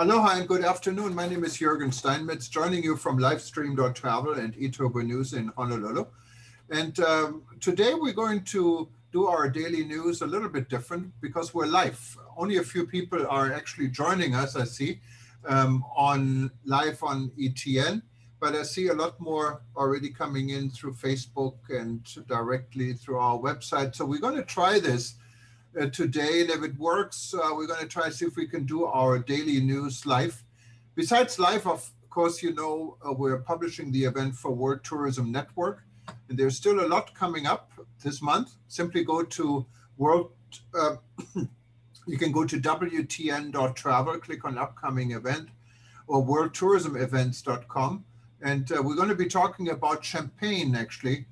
Aloha and good afternoon. My name is Jürgen Steinmetz, joining you from Livestream.travel and eTurbo News in Honolulu. And um, today we're going to do our daily news a little bit different because we're live. Only a few people are actually joining us, I see, um, on live on ETN, but I see a lot more already coming in through Facebook and directly through our website. So we're going to try this uh, today. And if it works, uh, we're going to try to see if we can do our daily news live. Besides live, of course, you know, uh, we're publishing the event for World Tourism Network. And there's still a lot coming up this month. Simply go to World, uh, you can go to WTN.travel, click on upcoming event, or worldtourismevents.com. And uh, we're going to be talking about Champagne, actually,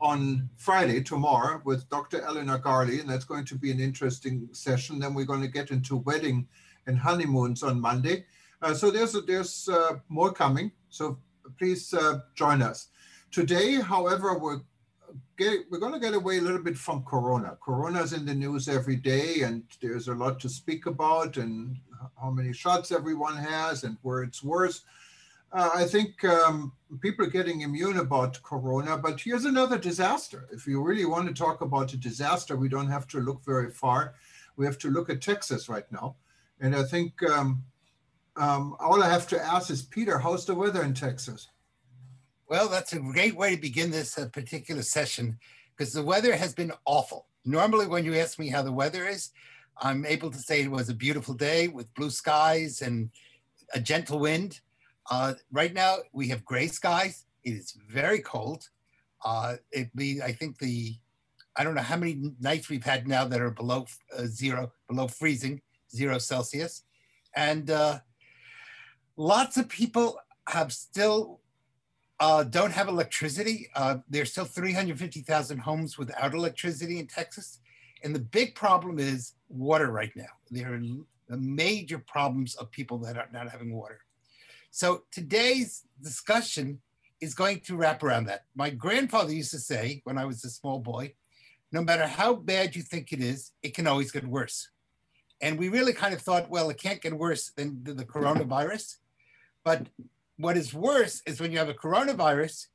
on Friday, tomorrow, with Dr. Eleanor Garley, and that's going to be an interesting session. Then we're going to get into wedding and honeymoons on Monday. Uh, so there's there's uh, more coming. So please uh, join us. Today, however, we're get, we're going to get away a little bit from Corona. Corona is in the news every day, and there's a lot to speak about, and how many shots everyone has, and where it's worse. Uh, I think um, people are getting immune about Corona, but here's another disaster. If you really want to talk about a disaster, we don't have to look very far. We have to look at Texas right now. And I think um, um, all I have to ask is, Peter, how's the weather in Texas? Well, that's a great way to begin this uh, particular session because the weather has been awful. Normally, when you ask me how the weather is, I'm able to say it was a beautiful day with blue skies and a gentle wind. Uh, right now, we have gray skies. It is very cold. Uh, it be, I think the, I don't know how many nights we've had now that are below uh, zero, below freezing, zero Celsius. And uh, lots of people have still uh, don't have electricity. Uh, there's still 350,000 homes without electricity in Texas. And the big problem is water right now. There are major problems of people that are not having water. So today's discussion is going to wrap around that. My grandfather used to say when I was a small boy, no matter how bad you think it is, it can always get worse. And we really kind of thought, well, it can't get worse than the coronavirus. But what is worse is when you have a coronavirus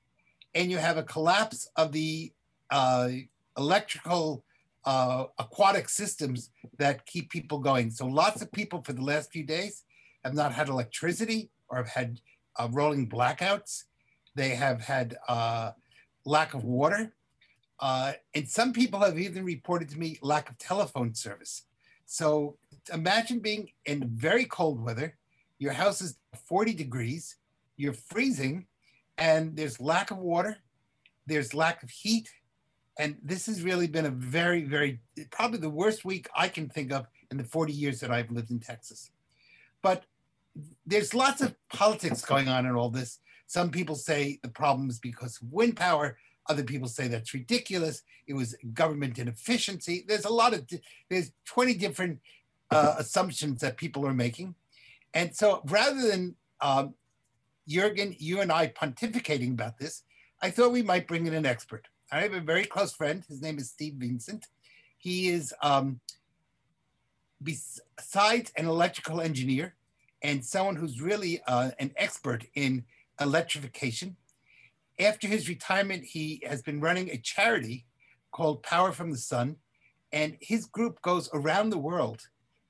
and you have a collapse of the uh, electrical uh, aquatic systems that keep people going. So lots of people for the last few days have not had electricity or have had uh, rolling blackouts. They have had uh, lack of water. Uh, and some people have even reported to me lack of telephone service. So imagine being in very cold weather. Your house is 40 degrees. You're freezing, and there's lack of water. There's lack of heat. And this has really been a very, very, probably the worst week I can think of in the 40 years that I've lived in Texas. But there's lots of politics going on in all this. Some people say the problem is because of wind power. Other people say that's ridiculous. It was government inefficiency. There's a lot of, there's 20 different uh, assumptions that people are making. And so rather than um, Jurgen, you and I pontificating about this, I thought we might bring in an expert. I have a very close friend. His name is Steve Vincent. He is, um, besides an electrical engineer, and someone who's really uh, an expert in electrification. After his retirement, he has been running a charity called Power from the Sun, and his group goes around the world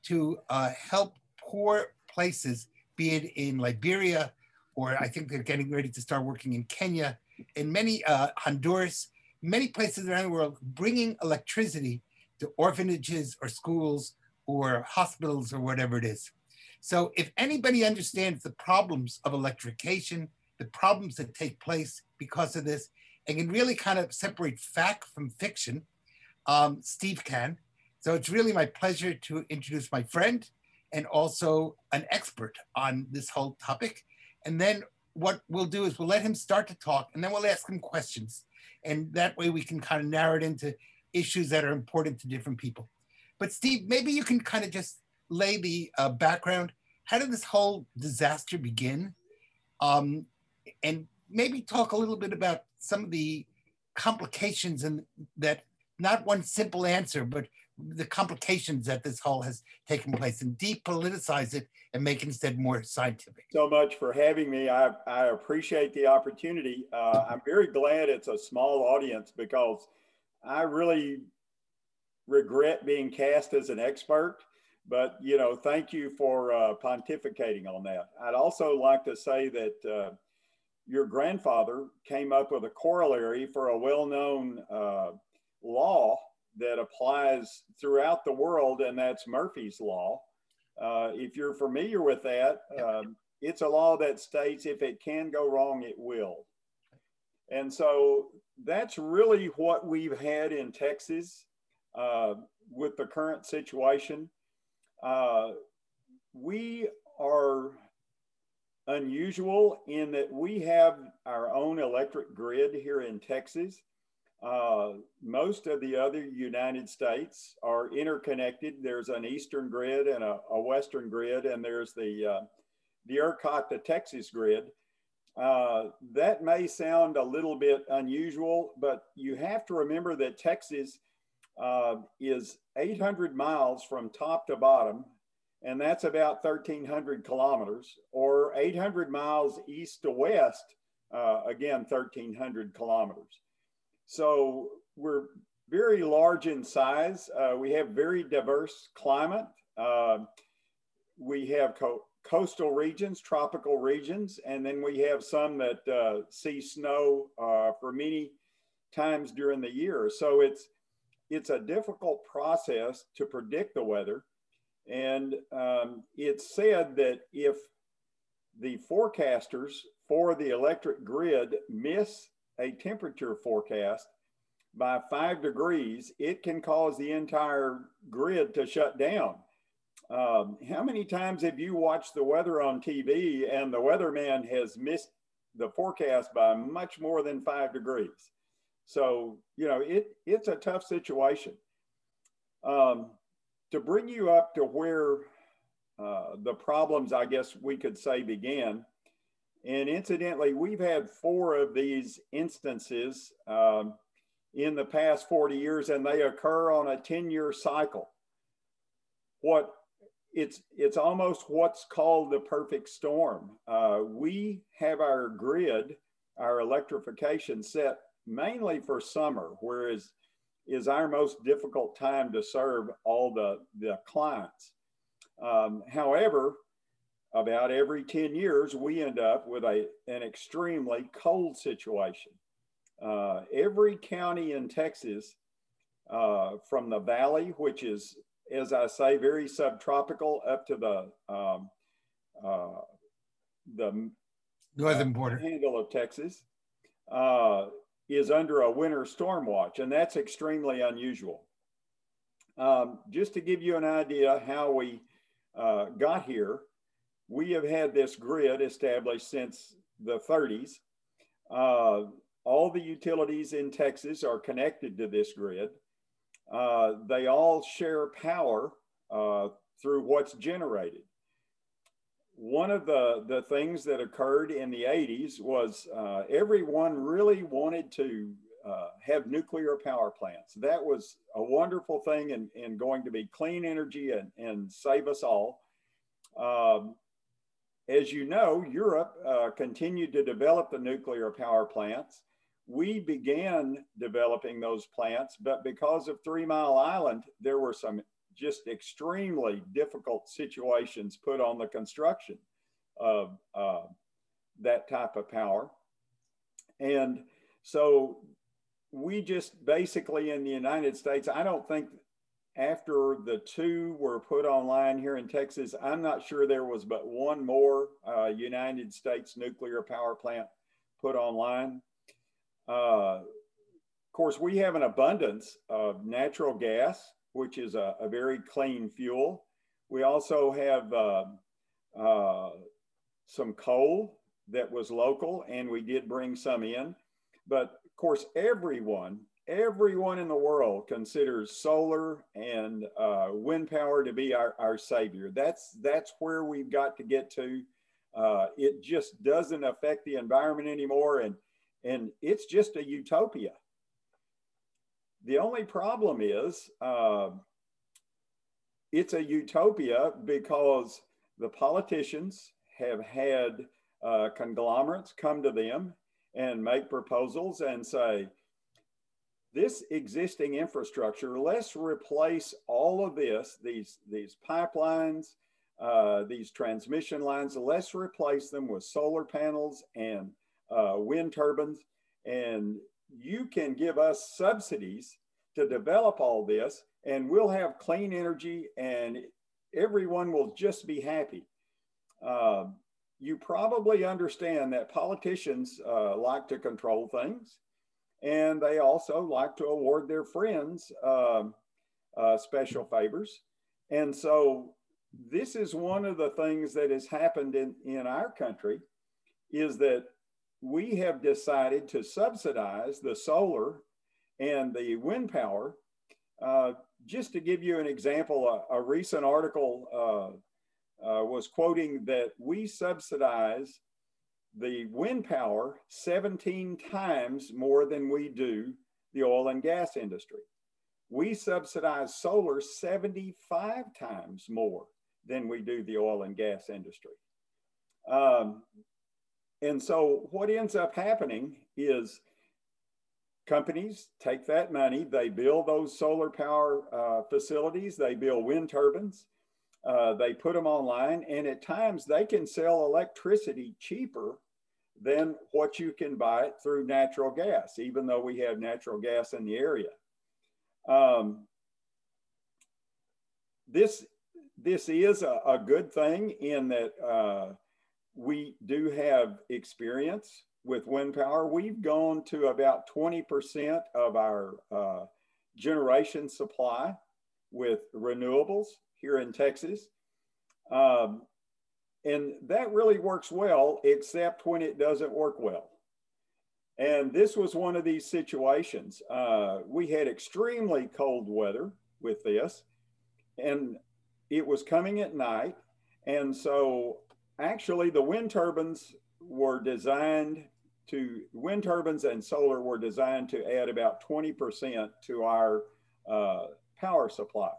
to uh, help poor places, be it in Liberia, or I think they're getting ready to start working in Kenya, in many uh, Honduras, many places around the world, bringing electricity to orphanages or schools or hospitals or whatever it is. So if anybody understands the problems of electrification, the problems that take place because of this, and can really kind of separate fact from fiction, um, Steve can. So it's really my pleasure to introduce my friend and also an expert on this whole topic. And then what we'll do is we'll let him start to talk and then we'll ask him questions. And that way we can kind of narrow it into issues that are important to different people. But Steve, maybe you can kind of just lay the uh, background. How did this whole disaster begin? Um, and maybe talk a little bit about some of the complications and that not one simple answer, but the complications that this whole has taken place and depoliticize it and make it instead more scientific. So much for having me. I, I appreciate the opportunity. Uh, I'm very glad it's a small audience because I really regret being cast as an expert. But you know, thank you for uh, pontificating on that. I'd also like to say that uh, your grandfather came up with a corollary for a well-known uh, law that applies throughout the world, and that's Murphy's Law. Uh, if you're familiar with that, um, it's a law that states if it can go wrong, it will. And so that's really what we've had in Texas uh, with the current situation. Uh, we are unusual in that we have our own electric grid here in Texas. Uh, most of the other United States are interconnected. There's an eastern grid and a, a western grid, and there's the uh, the ERCOT, the Texas grid. Uh, that may sound a little bit unusual, but you have to remember that Texas uh, is 800 miles from top to bottom, and that's about 1,300 kilometers, or 800 miles east to west, uh, again, 1,300 kilometers. So we're very large in size. Uh, we have very diverse climate. Uh, we have co coastal regions, tropical regions, and then we have some that uh, see snow uh, for many times during the year. So it's it's a difficult process to predict the weather, and um, it's said that if the forecasters for the electric grid miss a temperature forecast by five degrees, it can cause the entire grid to shut down. Um, how many times have you watched the weather on TV and the weatherman has missed the forecast by much more than five degrees? So, you know, it, it's a tough situation. Um, to bring you up to where uh, the problems, I guess we could say, began, and incidentally, we've had four of these instances um, in the past 40 years, and they occur on a 10 year cycle. What it's, it's almost what's called the perfect storm. Uh, we have our grid, our electrification set mainly for summer, whereas is our most difficult time to serve all the, the clients. Um, however, about every 10 years, we end up with a, an extremely cold situation. Uh, every county in Texas, uh, from the valley, which is, as I say, very subtropical, up to the um, uh, the northern border handle of Texas, uh, is under a winter storm watch, and that's extremely unusual. Um, just to give you an idea how we uh, got here, we have had this grid established since the 30s. Uh, all the utilities in Texas are connected to this grid. Uh, they all share power uh, through what's generated. One of the, the things that occurred in the 80s was uh, everyone really wanted to uh, have nuclear power plants. That was a wonderful thing and, and going to be clean energy and, and save us all. Um, as you know, Europe uh, continued to develop the nuclear power plants. We began developing those plants, but because of Three Mile Island, there were some just extremely difficult situations put on the construction of uh, that type of power. And so we just basically in the United States, I don't think after the two were put online here in Texas, I'm not sure there was but one more uh, United States nuclear power plant put online. Uh, of course, we have an abundance of natural gas, which is a, a very clean fuel. We also have uh, uh some coal that was local, and we did bring some in. But of course, everyone everyone in the world considers solar and uh, wind power to be our, our savior. That's, that's where we've got to get to. Uh, it just doesn't affect the environment anymore, and, and it's just a utopia. The only problem is uh, it's a utopia because the politicians have had uh, conglomerates come to them and make proposals and say, this existing infrastructure, let's replace all of this, these, these pipelines, uh, these transmission lines, let's replace them with solar panels and uh, wind turbines. And you can give us subsidies to develop all this, and we'll have clean energy, and everyone will just be happy. Uh, you probably understand that politicians uh, like to control things, and they also like to award their friends um, uh, special favors. And so, this is one of the things that has happened in, in our country is that we have decided to subsidize the solar and the wind power. Uh, just to give you an example, a, a recent article uh, uh, was quoting that we subsidize the wind power 17 times more than we do the oil and gas industry. We subsidize solar 75 times more than we do the oil and gas industry. Um, and so what ends up happening is companies take that money, they build those solar power uh, facilities, they build wind turbines, uh, they put them online, and at times they can sell electricity cheaper than what you can buy it through natural gas, even though we have natural gas in the area. Um, this, this is a, a, good thing in that uh, we do have experience with wind power. We've gone to about 20% of our uh, generation supply with renewables here in Texas. Um, and that really works well, except when it doesn't work well. And this was one of these situations. Uh, we had extremely cold weather with this, and it was coming at night. And so, actually, the wind turbines were designed to, wind turbines and solar were designed to add about 20% to our uh, power supply.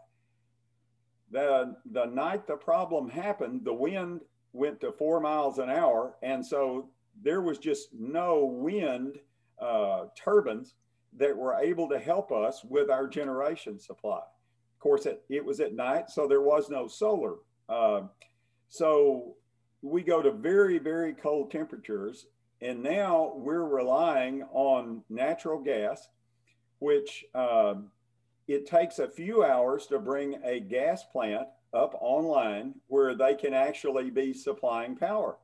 The, the night the problem happened, the wind went to four miles an hour. And so there was just no wind uh, turbines that were able to help us with our generation supply. Of course, it, it was at night, so there was no solar. Uh, so we go to very, very cold temperatures. And now we're relying on natural gas, which uh, it takes a few hours to bring a gas plant up online where they can actually be supplying power.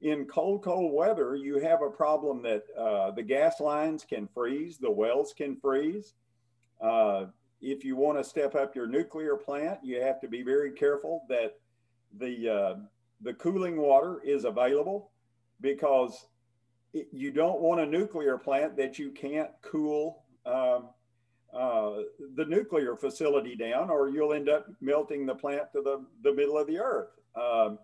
In cold, cold weather, you have a problem that uh, the gas lines can freeze, the wells can freeze. Uh, if you want to step up your nuclear plant, you have to be very careful that the, uh, the cooling water is available because it, you don't want a nuclear plant that you can't cool um, uh, the nuclear facility down, or you'll end up melting the plant to the, the middle of the earth. Um,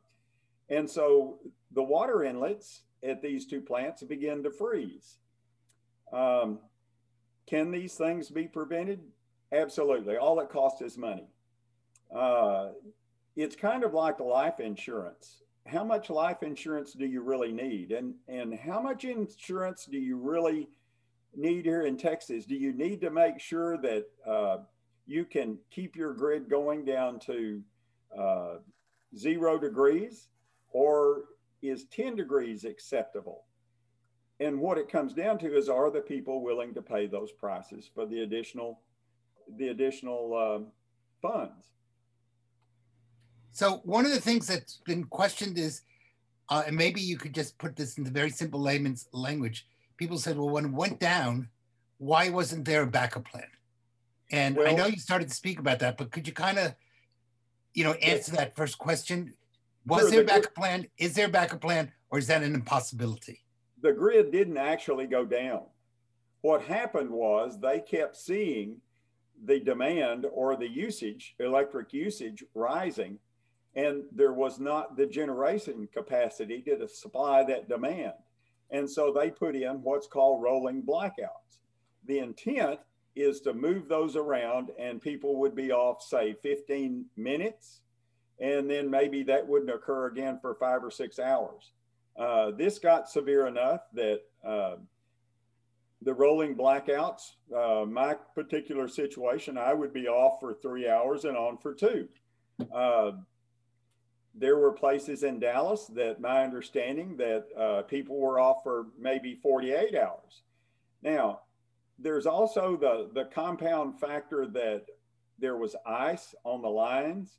and so the water inlets at these two plants begin to freeze. Um, can these things be prevented? Absolutely. All it costs is money. Uh, it's kind of like life insurance. How much life insurance do you really need? And, and how much insurance do you really need here in Texas? Do you need to make sure that uh, you can keep your grid going down to uh, zero degrees or is 10 degrees acceptable? And what it comes down to is are the people willing to pay those prices for the additional the additional uh, funds? So one of the things that's been questioned is, uh, and maybe you could just put this in the very simple layman's language people said, well, when it went down, why wasn't there a backup plan? And well, I know you started to speak about that, but could you kind of, you know, answer that first question? Was sure, there a backup plan? Is there a backup plan, or is that an impossibility? The grid didn't actually go down. What happened was they kept seeing the demand or the usage, electric usage rising, and there was not the generation capacity to supply that demand. And so they put in what's called rolling blackouts. The intent is to move those around and people would be off, say, 15 minutes. And then maybe that wouldn't occur again for five or six hours. Uh, this got severe enough that uh, the rolling blackouts, uh, my particular situation, I would be off for three hours and on for two. There were places in Dallas that my understanding that uh, people were off for maybe 48 hours. Now, there's also the, the compound factor that there was ice on the lines,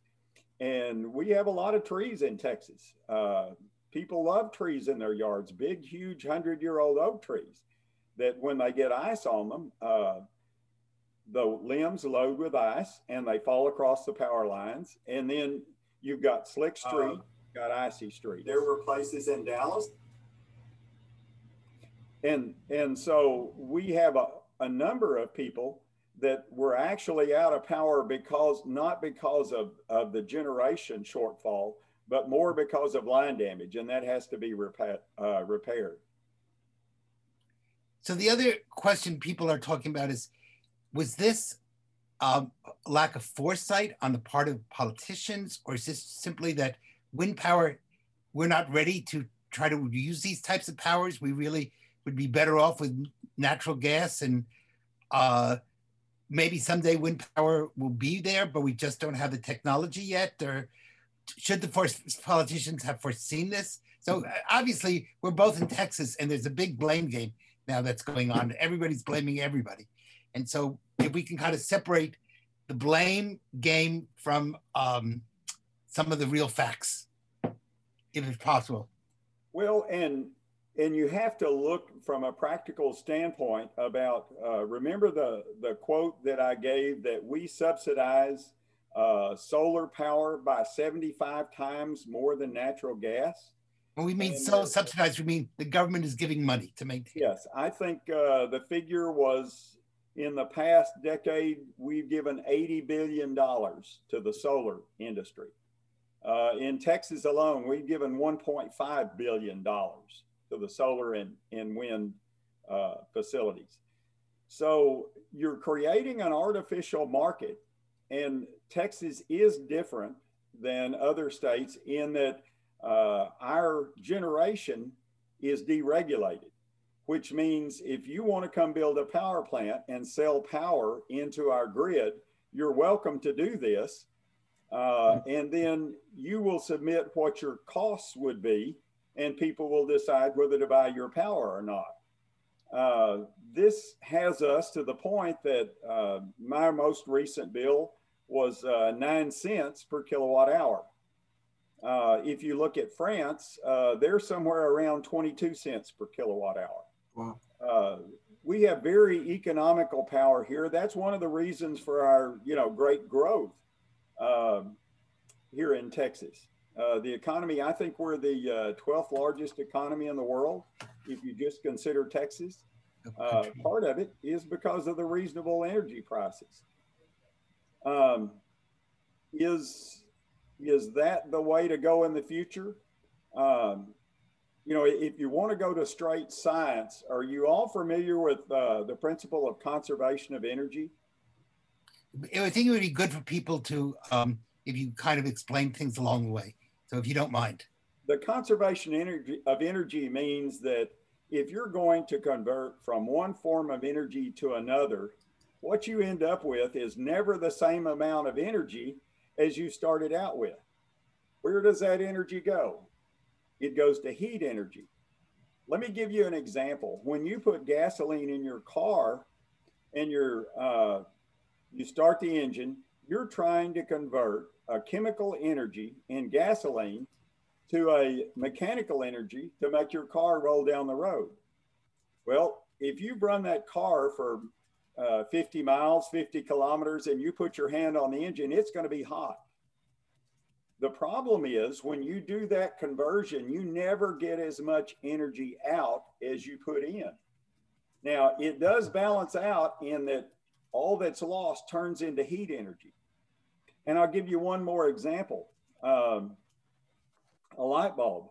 and we have a lot of trees in Texas. Uh, people love trees in their yards, big, huge 100 year old oak trees that when they get ice on them, uh, the limbs load with ice and they fall across the power lines. And then you've got slick uh, street, uh, got icy street. There were places in Dallas. And, and so we have a, a number of people that were actually out of power because not because of, of the generation shortfall, but more because of line damage, and that has to be repa- uh, repaired. So the other question people are talking about is, was this um, lack of foresight on the part of politicians, or is this simply that wind power, we're not ready to try to use these types of powers? We really would be better off with natural gas and uh, maybe someday wind power will be there, but we just don't have the technology yet? Or should the politicians have foreseen this? So obviously, we're both in Texas, and there's a big blame game now that's going on. Everybody's blaming everybody. And so if we can kind of separate the blame game from um, some of the real facts, if it's possible. Well, and and you have to look from a practical standpoint about uh, remember the the quote that I gave that we subsidize uh, solar power by 75 times more than natural gas. When we mean and, so subsidized, we mean the government is giving money to maintain. Yes, I think uh, the figure was in the past decade, we've given $80 billion to the solar industry. Uh, in Texas alone, we've given $1.5 billion to the solar and, and wind uh, facilities. So you're creating an artificial market, and Texas is different than other states in that uh, our generation is deregulated, which means if you want to come build a power plant and sell power into our grid, you're welcome to do this. Uh, and then you will submit what your costs would be, and people will decide whether to buy your power or not. Uh, this has us to the point that uh, my most recent bill was uh, nine cents per kilowatt hour. Uh, if you look at France, uh, they're somewhere around 22 cents per kilowatt hour. Wow. Uh, we have very economical power here. That's one of the reasons for our, you know, great growth um, here in Texas. Uh, the economy, I think we're the 12th uh, largest economy in the world, if you just consider Texas. Uh, part of it is because of the reasonable energy prices. Um, is is that the way to go in the future? Um, you know, if you want to go to straight science, are you all familiar with uh, the principle of conservation of energy? I think it would be good for people to, um, if you kind of explain things along the way. So if you don't mind. The conservation energy of energy means that if you're going to convert from one form of energy to another, what you end up with is never the same amount of energy as you started out with. Where does that energy go? It goes to heat energy. Let me give you an example. When you put gasoline in your car and you're, uh, you start the engine, you're trying to convert a chemical energy in gasoline to a mechanical energy to make your car roll down the road. Well, if you've run that car for uh, 50 miles, 50 kilometers, and you put your hand on the engine, it's going to be hot. The problem is when you do that conversion, you never get as much energy out as you put in. Now, it does balance out in that all that's lost turns into heat energy. And I'll give you one more example um, a light bulb.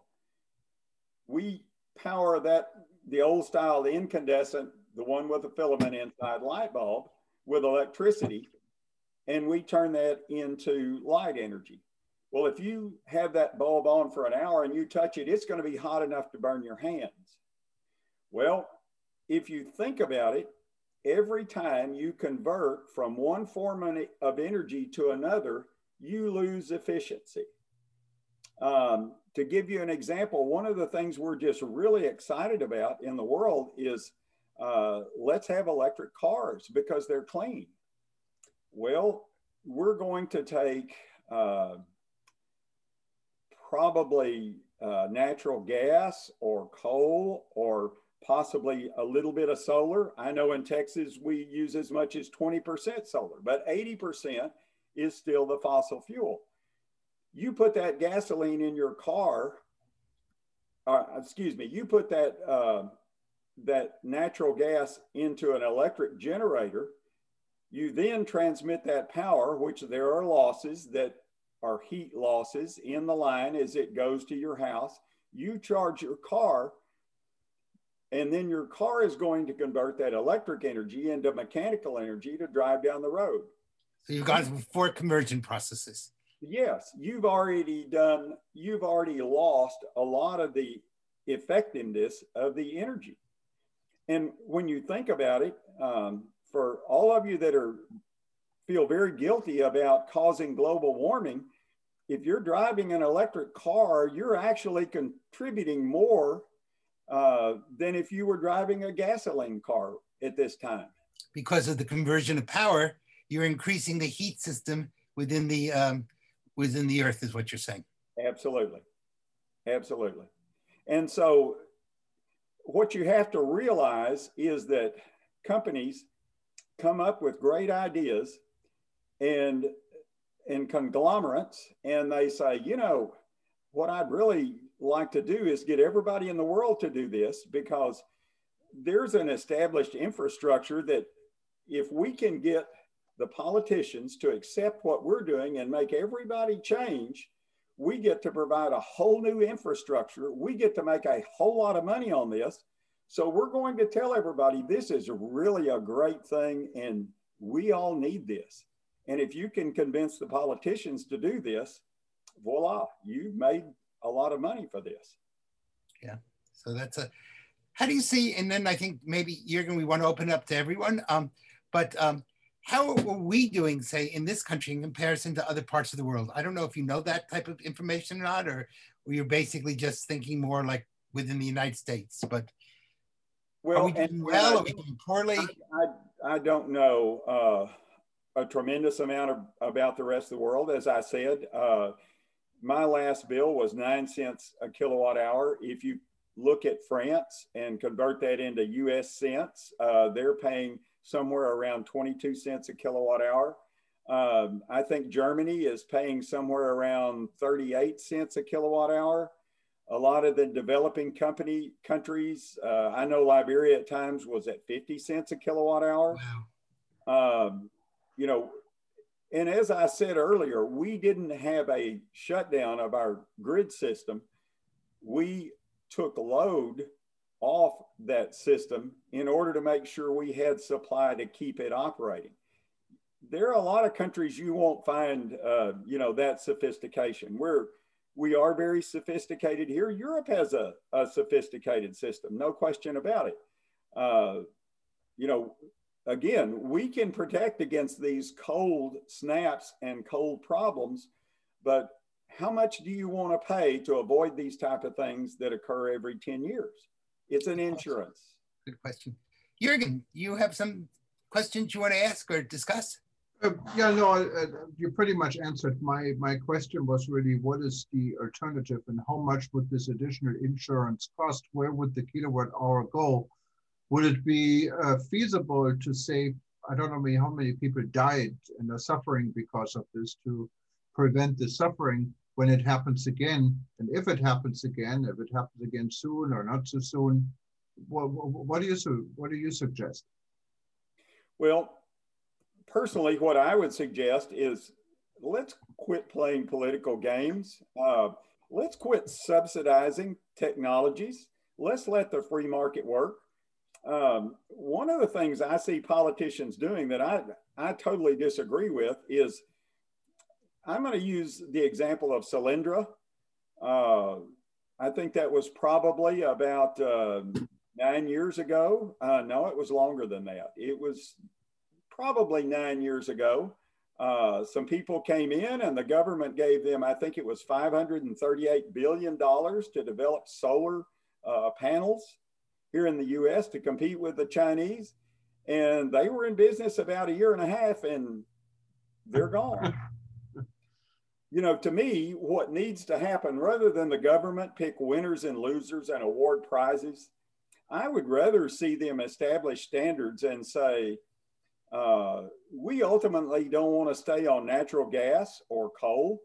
We power that, the old style incandescent the one with the filament inside light bulb with electricity and we turn that into light energy. Well, if you have that bulb on for an hour and you touch it, it's going to be hot enough to burn your hands. Well, if you think about it, every time you convert from one form of energy to another, you lose efficiency. Um, to give you an example, one of the things we're just really excited about in the world is uh, let's have electric cars because they're clean. Well, we're going to take uh, probably uh, natural gas or coal or possibly a little bit of solar. I know in Texas we use as much as 20% solar, but 80% is still the fossil fuel. You put that gasoline in your car, uh, excuse me, you put that, uh, that natural gas into an electric generator, you then transmit that power, which there are losses that are heat losses in the line as it goes to your house. You charge your car and then your car is going to convert that electric energy into mechanical energy to drive down the road. So you've gone four conversion processes. Yes, you've already done, you've already lost a lot of the effectiveness of the energy. And when you think about it, um, for all of you that are feel very guilty about causing global warming, if you're driving an electric car, you're actually contributing more uh, than if you were driving a gasoline car at this time. Because of the conversion of power, you're increasing the heat system within the um, within the earth, is what you're saying. Absolutely, absolutely. And so, what you have to realize is that companies come up with great ideas and and conglomerates, and they say, you know, what I'd really like to do is get everybody in the world to do this because there's an established infrastructure that if we can get the politicians to accept what we're doing and make everybody change, we get to provide a whole new infrastructure. We get to make a whole lot of money on this. So we're going to tell everybody this is really a great thing and we all need this. And if you can convince the politicians to do this, voila, you've made a lot of money for this. Yeah. So that's a, how do you see, and then I think maybe Jürgen, we want to open up to everyone, um, but um, how are we doing, say, in this country in comparison to other parts of the world? I don't know if you know that type of information or not, or, or you're basically just thinking more like within the United States, but well, are we doing well? I, are we doing poorly? I, I, I don't know uh, a tremendous amount of, about the rest of the world. As I said, uh, my last bill was nine cents a kilowatt hour. If you look at France and convert that into US cents, uh, they're paying somewhere around 22 cents a kilowatt hour. Um, I think Germany is paying somewhere around 38 cents a kilowatt hour. A lot of the developing company countries, uh, I know Liberia at times was at 50 cents a kilowatt hour. Wow. Um, you know, and as I said earlier, we didn't have a shutdown of our grid system. We took load off that system in order to make sure we had supply to keep it operating. There are a lot of countries you won't find, uh, you know, that sophistication. We're we are very sophisticated here. Europe has a, a sophisticated system, no question about it. Uh, you know, again, we can protect against these cold snaps and cold problems, but how much do you want to pay to avoid these type of things that occur every 10 years? It's an insurance. Good question. Jürgen, you have some questions you want to ask or discuss? Uh, yeah, no, uh, you pretty much answered. My my question was really, what is the alternative, and how much would this additional insurance cost? Where would the kilowatt hour go? Would it be uh, feasible to save? I don't know how many people died and are suffering because of this to prevent the suffering when it happens again, and if it happens again, if it happens again soon or not so soon, what, what do you what do you suggest? Well, personally, what I would suggest is let's quit playing political games. Uh, let's quit subsidizing technologies. Let's let the free market work. Um, one of the things I see politicians doing that I, I totally disagree with is I'm going to use the example of Solyndra. Uh, I think that was probably about uh, nine years ago. Uh, no, it was longer than that. It was probably nine years ago. Uh, some people came in and the government gave them, I think it was $538 billion to develop solar uh, panels here in the US to compete with the Chinese. And they were in business about a year and a half and they're gone. you know, to me, what needs to happen rather than the government pick winners and losers and award prizes, I would rather see them establish standards and say, uh, we ultimately don't want to stay on natural gas or coal.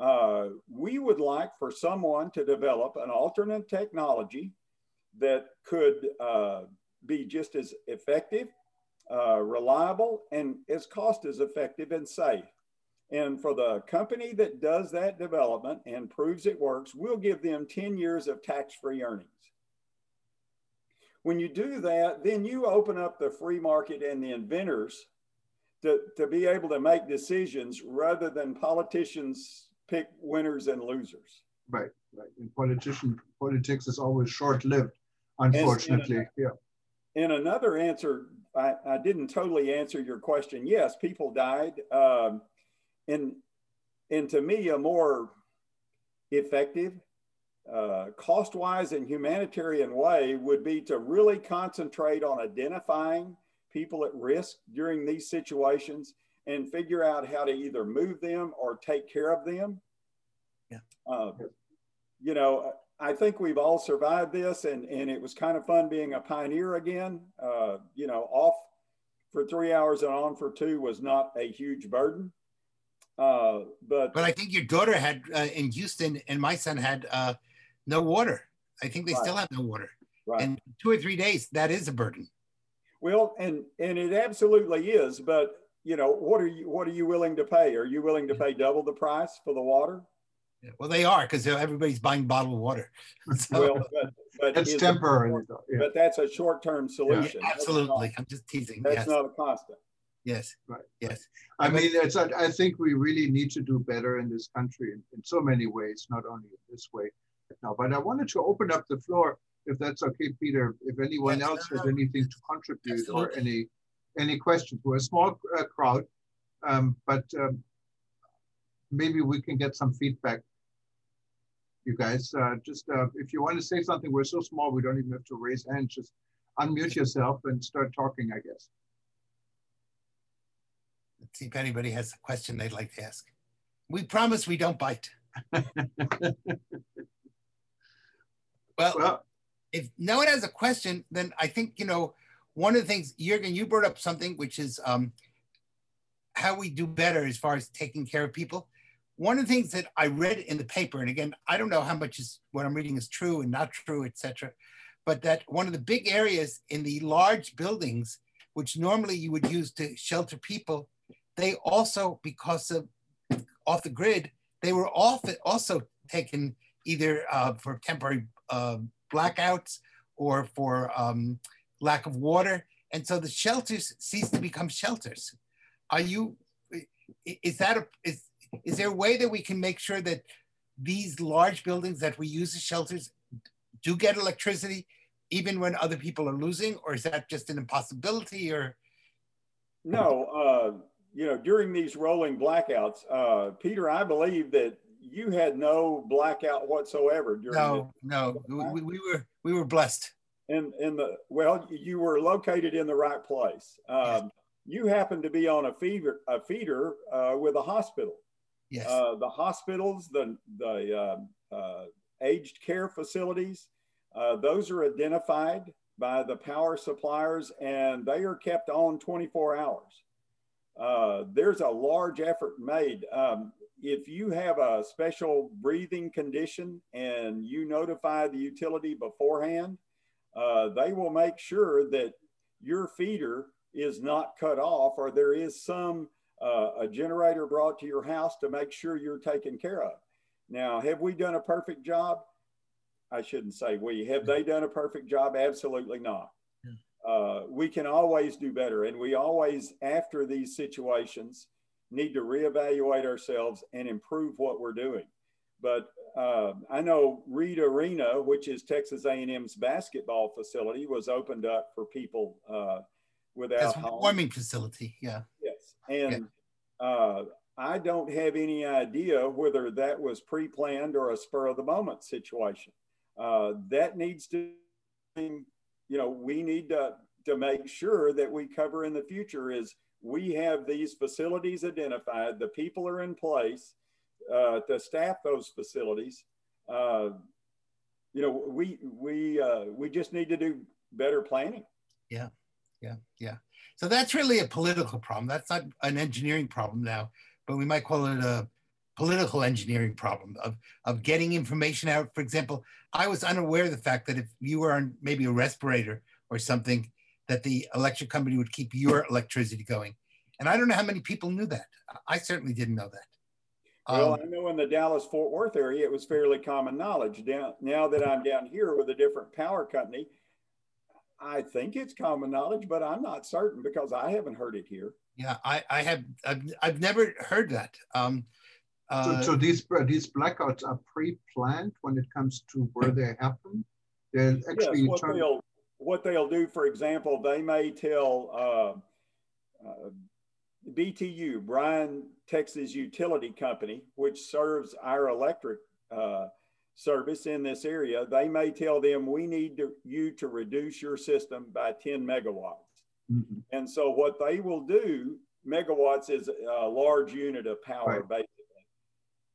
Uh, we would like for someone to develop an alternate technology that could uh, be just as effective, uh, reliable, and as cost as effective and safe. And for the company that does that development and proves it works, we'll give them 10 years of tax-free earnings. When you do that, then you open up the free market and the inventors to, to be able to make decisions rather than politicians pick winners and losers. Right, right. And politician politics is always short-lived, unfortunately. And, yeah. And another answer, I, I didn't totally answer your question. Yes, people died. Um, and and to me, a more effective uh, cost wise and humanitarian way would be to really concentrate on identifying people at risk during these situations and figure out how to either move them or take care of them. Yeah. Uh, you know, I think we've all survived this, and, and it was kind of fun being a pioneer again. Uh, you know, off for three hours and on for two was not a huge burden. Uh, but but I think your daughter had uh, in Houston, and my son had uh, no water. I think they right. still have no water. Right. And two or three days, that is a burden. Well, and and it absolutely is. But you know, what are you what are you willing to pay? Are you willing to pay double the price for the water? Yeah, well, they are because everybody's buying bottled water. So. Well, but, but it's temporary. yeah. But that's a short-term solution. Yeah, absolutely, I'm just teasing. That's yes. not a constant. Yes. Right. Yes. I mean, it's. I think we really need to do better in this country in, in so many ways, not only in this way now. But I wanted to open up the floor, if that's okay, Peter. If anyone yes, else no, has anything to contribute Absolutely. or any any questions, we're a small uh, crowd, um, but um, maybe we can get some feedback. You guys, uh, just uh, if you want to say something, we're so small we don't even have to raise hands. Just unmute yourself and start talking. I guess. Let's see if anybody has a question they'd like to ask. We promise we don't bite. Well, well, if no one has a question, then I think, you know, one of the things, Jurgen, you brought up something which is um, how we do better as far as taking care of people. One of the things that I read in the paper, and again, I don't know how much is what I'm reading is true and not true, etc., but that one of the big areas in the large buildings, which normally you would use to shelter people, they also, because of off the grid, they were often also taken either uh, for temporary uh, blackouts or for um, lack of water. And so the shelters cease to become shelters. Are you, is that, a, is, is there a way that we can make sure that these large buildings that we use as shelters do get electricity even when other people are losing, or is that just an impossibility or? No, uh, you know, during these rolling blackouts, uh, Peter, I believe that you had no blackout whatsoever during no no we, we, were we were blessed and in the well you were located in the right place um, yes. you happened to be on a feeder a feeder uh, with a hospital yes uh, the hospitals the the uh, uh aged care facilities uh, those are identified by the power suppliers and they are kept on 24 hours uh, there's a large effort made. Um, if you have a special breathing condition and you notify the utility beforehand, uh, they will make sure that your feeder is not cut off or there is some uh, a generator brought to your house to make sure you're taken care of. Now, have we done a perfect job? I shouldn't say we. Have they done a perfect job? Absolutely not. uh, we can always do better. And we always, after these situations, need to reevaluate ourselves and improve what we're doing. But uh, I know Reed Arena, which is Texas A&M's basketball facility, was opened up for people uh, without a warming facility. Yeah. Yes, and. Uh, I don't have any idea whether that was pre-planned or a spur of the moment situation. Uh, that needs to, you know, we need to to make sure that we cover in the future is we have these facilities identified, the people are in place uh, to staff those facilities. Uh, you know, we we uh, we just need to do better planning. Yeah, yeah, yeah. So that's really a political problem. That's not an engineering problem now, but we might call it a political engineering problem of, of getting information out. For example, I was unaware of the fact that if you were on maybe a respirator or something, that the electric company would keep your electricity going. And I don't know how many people knew that. I certainly didn't know that. Well, um, I know in the Dallas Fort Worth area, it was fairly common knowledge. Down, now that I'm down here with a different power company, I think it's common knowledge, but I'm not certain because I haven't heard it here. Yeah, I, I have, I've, I've never heard that. Um, uh, so, so these these blackouts are pre-planned when it comes to where they happen. They're actually yes, what they'll what they'll do, for example, they may tell uh, uh, BTU, Bryan Texas Utility Company, which serves our electric uh, service in this area, they may tell them we need to, you to reduce your system by 10 megawatts. Mm-hmm. And so what they will do, megawatts is a large unit of power, right. basically.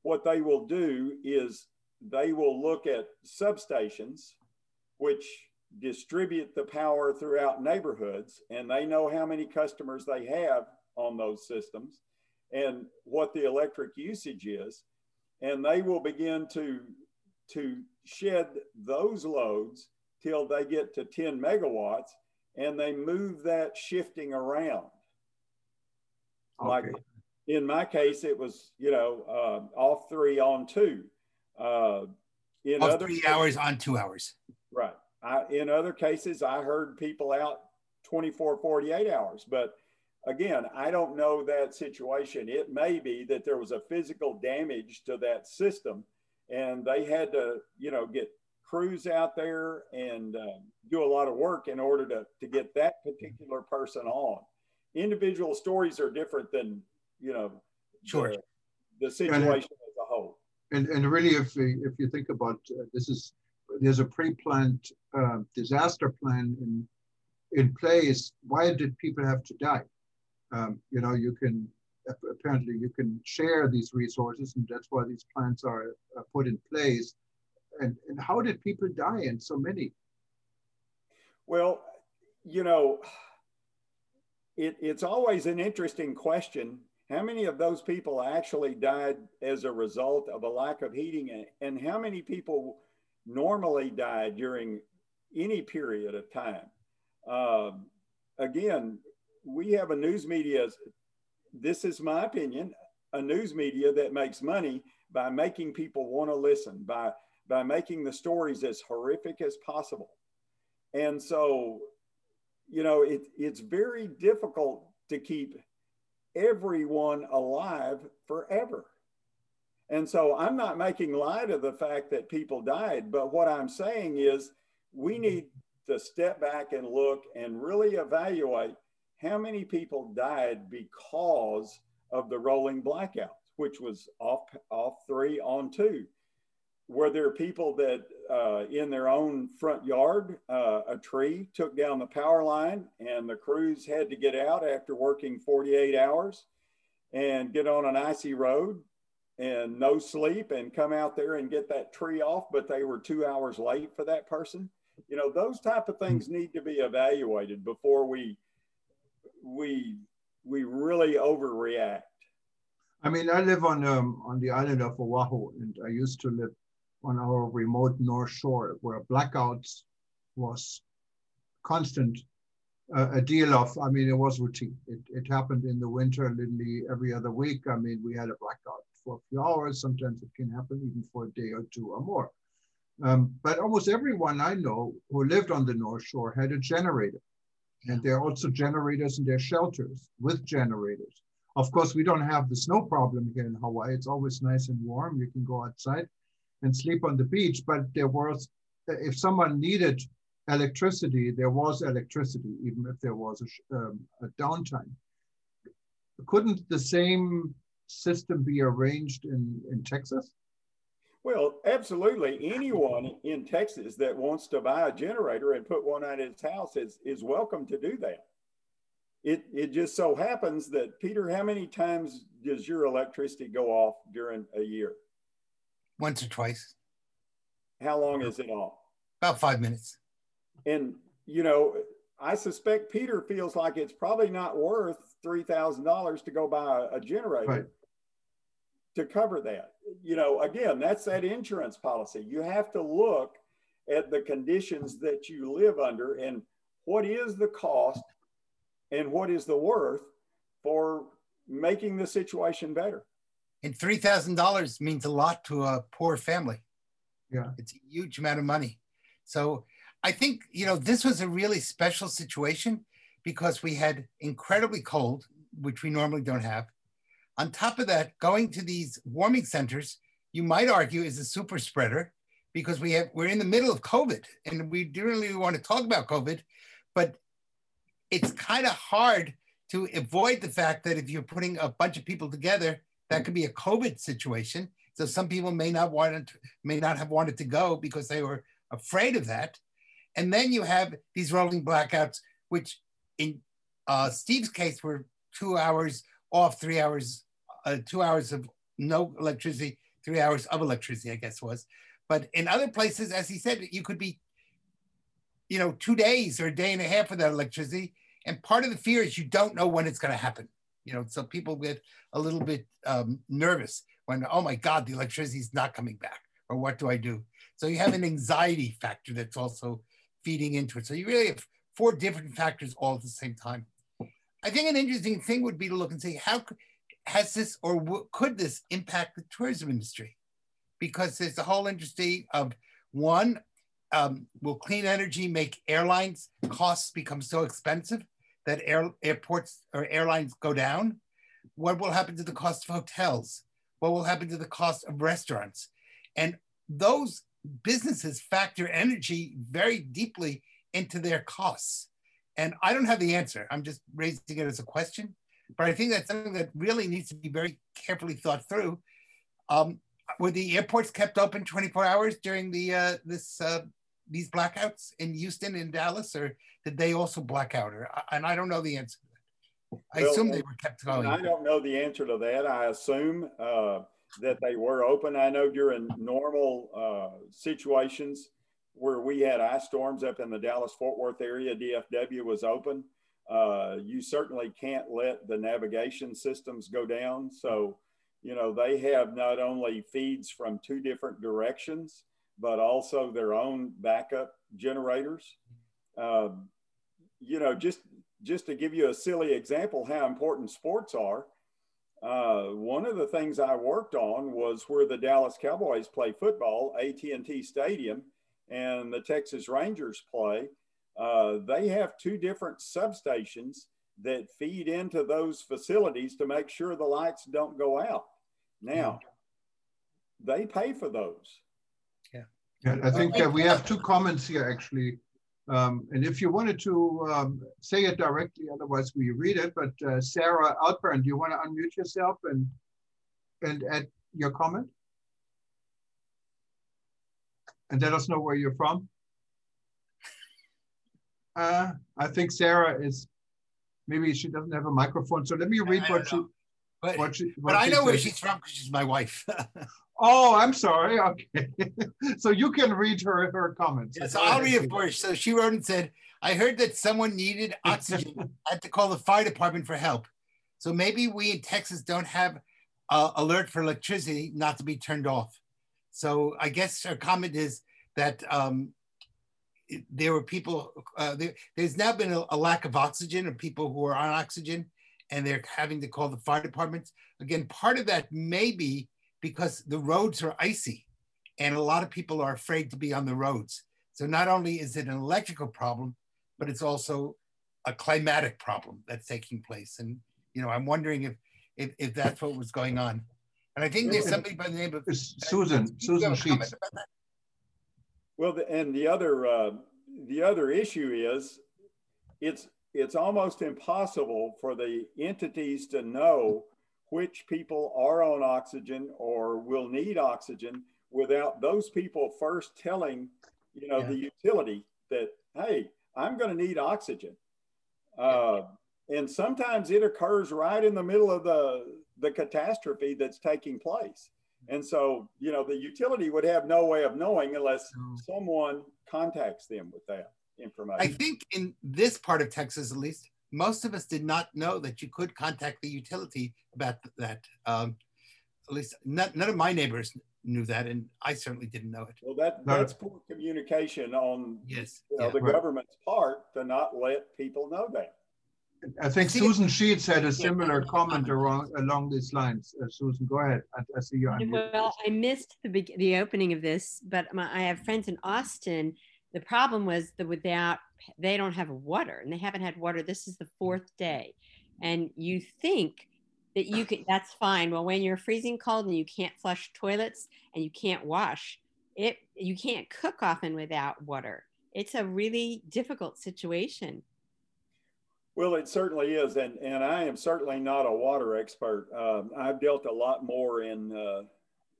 What they will do is they will look at substations, which distribute the power throughout neighborhoods, and they know how many customers they have on those systems and what the electric usage is. And they will begin to, to shed those loads till they get to 10 megawatts and they move that shifting around. Okay. Like in my case, it was, you know, uh, off three on two. Uh, in off other three cases, hours on two hours. Right. I, in other cases, I heard people out 24, 48 hours. But again, I don't know that situation. It may be that there was a physical damage to that system and they had to, you know, get crews out there and uh, do a lot of work in order to, to get that particular person on. Individual stories are different than, you know, sure. the, the situation and, as a whole. And, and really, if, if you think about uh, this is, there's a pre-planned uh, disaster plan in, in place. Why did people have to die? Um, you know, you can apparently you can share these resources, and that's why these plans are, put in place. And, and how did people die in so many? Well, you know, it, it's always an interesting question. How many of those people actually died as a result of a lack of heating, and how many people normally died during any period of time? Uh, again, we have a news media, this is my opinion, a news media that makes money by making people want to listen, by, by making the stories as horrific as possible. And so, you know, it, it's very difficult to keep everyone alive forever. And so I'm not making light of the fact that people died, but what I'm saying is we mm-hmm. need to step back and look and really evaluate how many people died because of the rolling blackouts, which was off, off three on two. Were there people that uh, in their own front yard, uh, a tree took down the power line and the crews had to get out after working 48 hours and get on an icy road and no sleep and come out there and get that tree off, but they were two hours late for that person. You know, those type of things need to be evaluated before we we we really overreact. I mean, I live on um, on the island of Oahu, and I used to live on our remote North Shore, where blackouts was constant. Uh, a deal of, I mean, it was routine. It, it happened in the winter, literally every other week. I mean, we had a blackout for a few hours. Sometimes it can happen even for a day or two or more. Um, but almost everyone I know who lived on the North Shore had a generator. And there are also generators in their shelters with generators. Of course, we don't have the snow problem here in Hawaii. It's always nice and warm. You can go outside and sleep on the beach. But there was, if someone needed electricity, there was electricity, even if there was a, um, a downtime. Couldn't the same system be arranged in, in Texas? Well, absolutely. Anyone in Texas that wants to buy a generator and put one at his house is, is welcome to do that. It, it just so happens that, Peter, how many times does your electricity go off during a year? Once or twice. How long is it off? About five minutes. And, you know, I suspect Peter feels like it's probably not worth $3,000 to go buy a, a generator right. To cover that. You know, again, that's that insurance policy. You have to look at the conditions that you live under and what is the cost and what is the worth for making the situation better. And $3,000 means a lot to a poor family. Yeah. It's a huge amount of money. So I think, you know, this was a really special situation because we had incredibly cold, which we normally don't have. On top of that, going to these warming centers, you might argue is a super spreader because we have we're in the middle of COVID and we do really want to talk about COVID, but it's kind of hard to avoid the fact that if you're putting a bunch of people together, that could be a COVID situation. So some people may not want to, may not have wanted to go because they were afraid of that. And then you have these rolling blackouts, which in uh, Steve's case were two hours off, three hours, uh, two hours of no electricity, three hours of electricity, I guess was. But in other places, as he said, you could be, you know, two days or a day and a half without electricity. And part of the fear is you don't know when it's going to happen. You know, so people get a little bit um, nervous when, oh my God, the electricity is not coming back, or what do I do? So you have an anxiety factor that's also feeding into it. So you really have four different factors all at the same time. I think an interesting thing would be to look and say, how has this or could this impact the tourism industry? Because there's the whole industry of one, um, will clean energy make airlines costs become so expensive that air, airports or airlines go down? What will happen to the cost of hotels? What will happen to the cost of restaurants? And those businesses factor energy very deeply into their costs. And I don't have the answer. I'm just raising it as a question. But I think that's something that really needs to be very carefully thought through. Um, were the airports kept open 24 hours during the uh, this uh, these blackouts in Houston and Dallas, or did they also black out? Or, and I don't know the answer. I well, assume they were kept going. I don't know the answer to that. I assume uh, that they were open. I know during normal uh, situations where we had ice storms up in the Dallas Fort Worth area, DFW was open. Uh, you certainly can't let the navigation systems go down. So, you know, they have not only feeds from two different directions, but also their own backup generators. Uh, you know, just just to give you a silly example, how important sports are. Uh, one of the things I worked on was where the Dallas Cowboys play football, AT&T Stadium, and the Texas Rangers play. Uh, they have two different substations that feed into those facilities to make sure the lights don't go out. Now, they pay for those. Yeah, yeah I think uh, we have two comments here actually. Um, and if you wanted to um, say it directly, otherwise we read it. But uh, Sarah Alpern, do you want to unmute yourself and and add your comment? And let us know where you're from. Uh, I think Sarah is, maybe she doesn't have a microphone. So let me read what she, but, what she, what but I know where she's from because she's my wife. Oh, I'm sorry. Okay. so you can read her her comments. Yes, I'll read it for you. So she wrote and said, I heard that someone needed oxygen. I had to call the fire department for help. So maybe we in Texas don't have uh, alert for electricity not to be turned off. So I guess her comment is that um, there were people, uh, there, there's now been a, a, lack of oxygen or people who are on oxygen and they're having to call the fire departments. Again, part of that may be because the roads are icy and a lot of people are afraid to be on the roads. So not only is it an electrical problem, but it's also a climatic problem that's taking place. And, you know, I'm wondering if, if, if that's what was going on. And I think there's somebody by the name of Susan, Susan Sheets. Well, the, and the other, uh, the other issue is it's, it's almost impossible for the entities to know which people are on oxygen or will need oxygen without those people first telling, you know, yeah. the utility that, hey, I'm going to need oxygen. Uh, and sometimes it occurs right in the middle of the, the catastrophe that's taking place. And so, you know, the utility would have no way of knowing unless someone contacts them with that information. I think in this part of Texas, at least, most of us did not know that you could contact the utility about that. Um, at least not, none of my neighbors knew that, and I certainly didn't know it. Well, that that's poor communication on yes, you know, yeah. the right. government's part to not let people know that. I think see, Susan Sheets had a similar comment around, along these lines. Uh, Susan, go ahead. I, I see you. Well, I missed the the opening of this, but my, I have friends in Austin. The problem was that without they don't have water, and they haven't had water. This is the fourth day, and you think that you can that's fine well when you're freezing cold and you can't flush toilets and you can't wash it you can't cook often without water it's a really difficult situation well it certainly is and and i am certainly not a water expert um, i've dealt a lot more in uh,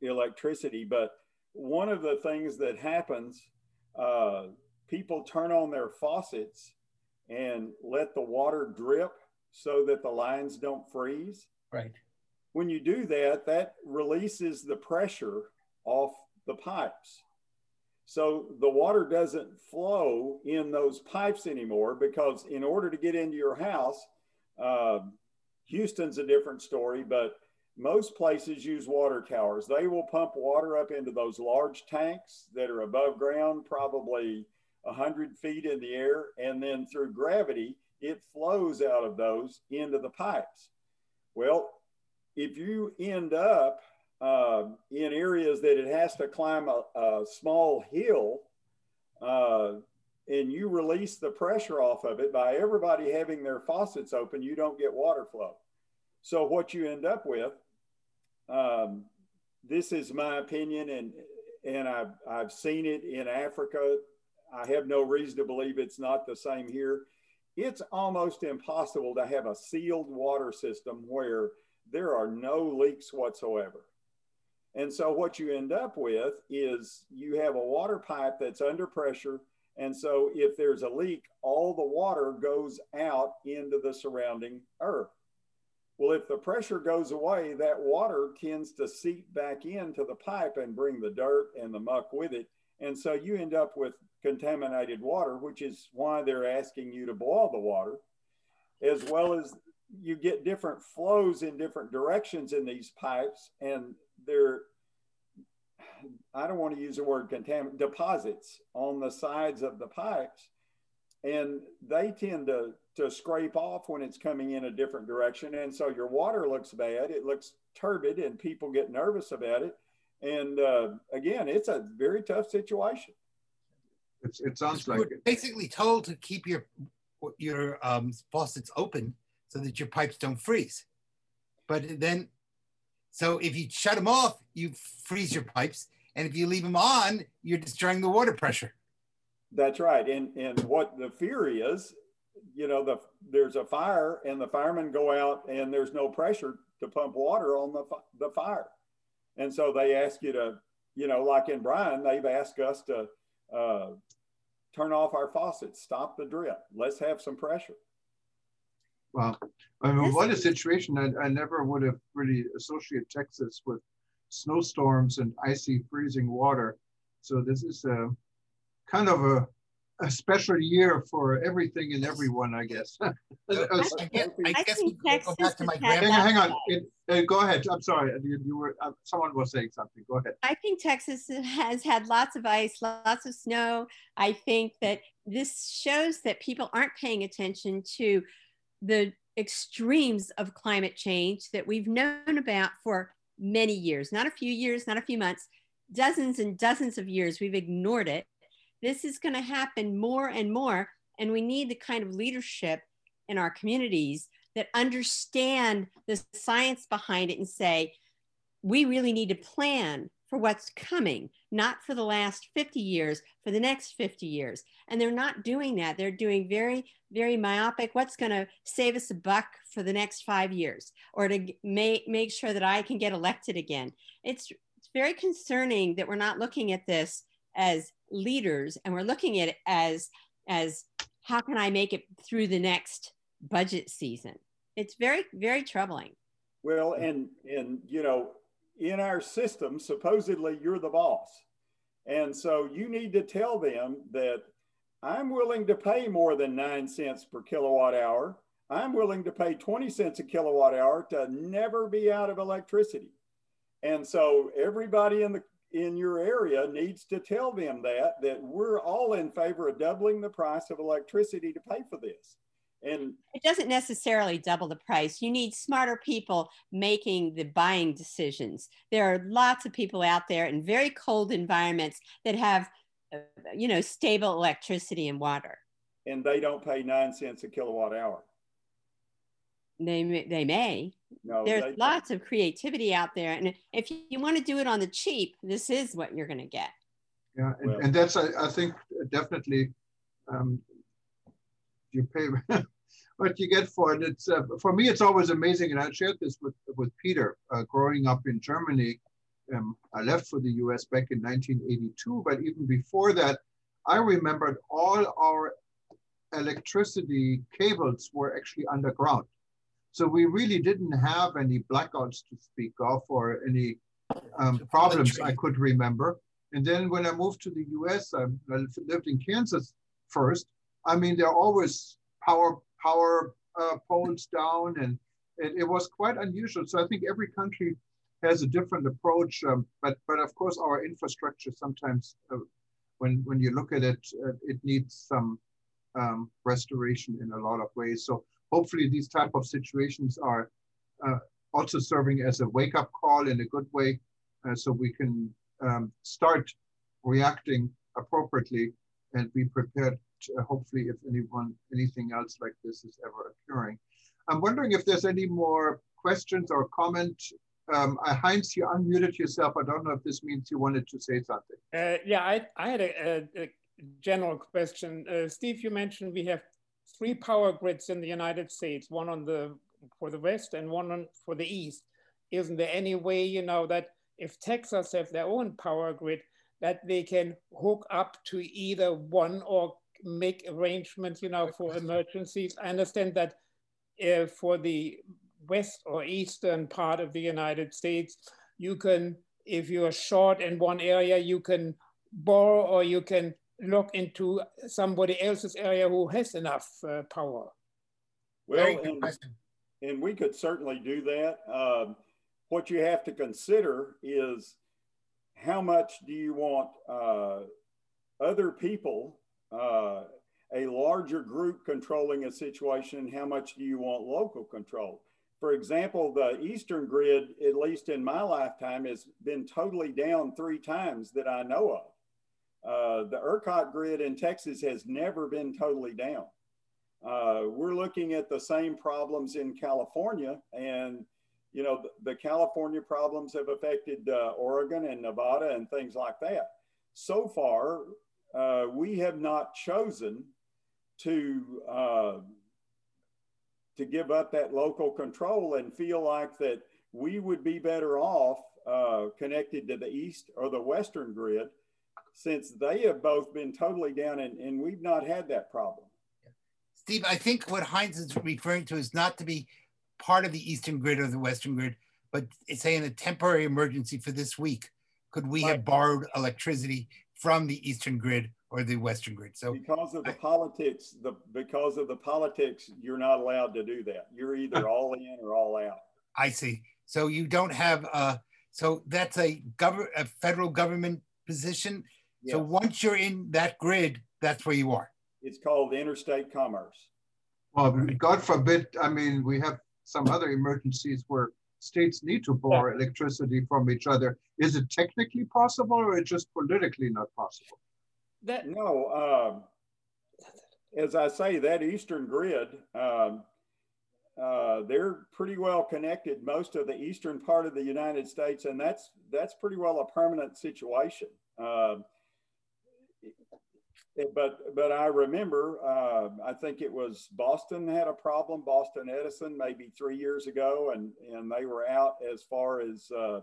electricity but one of the things that happens uh, people turn on their faucets and let the water drip so that the lines don't freeze Right. When you do that, that releases the pressure off the pipes. So the water doesn't flow in those pipes anymore because in order to get into your house, uh, Houston's a different story, but most places use water towers. They will pump water up into those large tanks that are above ground, probably 100 feet in the air, and then through gravity, it flows out of those into the pipes. Well, if you end up uh, in areas that it has to climb a, a small hill uh, and you release the pressure off of it by everybody having their faucets open, you don't get water flow. So what you end up with, um, this is my opinion, and and I've I've seen it in Africa. I have no reason to believe it's not the same here it's almost impossible to have a sealed water system where there are no leaks whatsoever. And so what you end up with is you have a water pipe that's under pressure. And so if there's a leak, all the water goes out into the surrounding earth. Well, if the pressure goes away, that water tends to seep back into the pipe and bring the dirt and the muck with it. And so you end up with contaminated water, which is why they're asking you to boil the water, as well as you get different flows in different directions in these pipes. And they're, I don't want to use the word contaminant, deposits on the sides of the pipes. And they tend to, to scrape off when it's coming in a different direction. And so your water looks bad, it looks turbid, and people get nervous about it. And uh, again, it's a very tough situation. It's, it sounds like it. basically told to keep your your um, faucets open so that your pipes don't freeze. But then, so if you shut them off, you freeze your pipes, and if you leave them on, you're destroying the water pressure. That's right. And and what the fear is, you know, the there's a fire, and the firemen go out, and there's no pressure to pump water on the the fire, and so they ask you to, you know, like in Bryan, they've asked us to uh, turn off our faucets, stop the drip. Let's have some pressure. Wow. I mean, what a situation. I, I never would have really associated Texas with snowstorms and icy freezing water. So this is a kind of a a special year for everything and everyone, I guess. I, guess, I guess we go back to my hang, hang on. It, uh, go ahead. I'm sorry. You, you were uh, someone was saying something. Go ahead. I think Texas has had lots of ice, lots of snow. I think that this shows that people aren't paying attention to the extremes of climate change that we've known about for many years, not a few years, not a few months, dozens and dozens of years. We've ignored it this is going to happen more and more. And we need the kind of leadership in our communities that understand the science behind it and say, we really need to plan for what's coming, not for the last 50 years, for the next 50 years. And they're not doing that. They're doing very, very myopic, what's going to save us a buck for the next five years or to make, make sure that I can get elected again. It's, it's very concerning that we're not looking at this as leaders and we're looking at it as, as how can I make it through the next budget season? It's very, very troubling. Well, and, and, you know, in our system, supposedly you're the boss. And so you need to tell them that I'm willing to pay more than nine cents per kilowatt hour. I'm willing to pay 20 cents a kilowatt hour to never be out of electricity. And so everybody in the in your area needs to tell them that that we're all in favor of doubling the price of electricity to pay for this. And it doesn't necessarily double the price. You need smarter people making the buying decisions. There are lots of people out there in very cold environments that have, uh, you know, stable electricity and water. And they don't pay nine cents a kilowatt hour. They may, they may. No, There's they, lots of creativity out there, and if you want to do it on the cheap, this is what you're going to get. Yeah, and, well, and that's I, I, think definitely um, you pay what you get for it. It's uh, for me, it's always amazing, and I shared this with with Peter. Uh, growing up in Germany, um, I left for the U.S. back in 1982, but even before that, I remembered all our electricity cables were actually underground. So we really didn't have any blackouts to speak of or any um, problems I could remember. And then when I moved to the US, I lived in Kansas first. I mean, there are always power power uh, poles down, and it, it, was quite unusual. So I think every country has a different approach. Um, but but of course, our infrastructure sometimes, uh, when when you look at it, uh, it needs some um, restoration in a lot of ways. So hopefully, these type of situations are uh, also serving as a wake up call in a good way, uh, so we can um, start reacting appropriately and be prepared uh, hopefully if anyone, anything else like this is ever occurring. I'm wondering if there's any more questions or comment. Um, uh, Heinz, you unmuted yourself. I don't know if this means you wanted to say something. Uh, yeah, I, I had a, a, a general question. Uh, Steve, you mentioned we have three power grids in the United States, one on the for the west and one on, for the east. Isn't there any way, you know, that if Texas have their own power grid, that they can hook up to either one or make arrangements, you know, for emergencies. I understand that uh, for the west or eastern part of the United States, you can, if you're short in one area, you can borrow or you can look into somebody else's area who has enough uh, power. Well, and, and, we could certainly do that. Um, what you have to consider is how much do you want uh, other people uh, a larger group controlling a situation, how much do you want local control? For example, the Eastern grid, at least in my lifetime, has been totally down three times that I know of. Uh, the ERCOT grid in Texas has never been totally down. Uh, we're looking at the same problems in California, and you know the, the California problems have affected uh, Oregon and Nevada and things like that. So far, uh, we have not chosen to uh, to give up that local control and feel like that we would be better off uh, connected to the east or the western grid since they have both been totally down and, and we've not had that problem. Steve, I think what Heinz is referring to is not to be part of the eastern grid or the western grid, but it's saying a temporary emergency for this week. Could we right. have borrowed electricity from the eastern grid or the western grid. So because of the I, politics, the because of the politics, you're not allowed to do that. You're either all in or all out. I see. So you don't have a so that's a government a federal government position. Yes. So once you're in that grid, that's where you are. It's called interstate commerce. Well, God forbid, I mean, we have some other emergencies where states need to borrow yeah. electricity from each other. Is it technically possible or is it just politically not possible? That no, um, as I say, that eastern grid, um, uh, they're pretty well connected. Most of the eastern part of the United States, and that's that's pretty well a permanent situation. Uh, but but I remember, uh, I think it was Boston had a problem, Boston Edison, maybe three years ago, and and they were out as far as uh,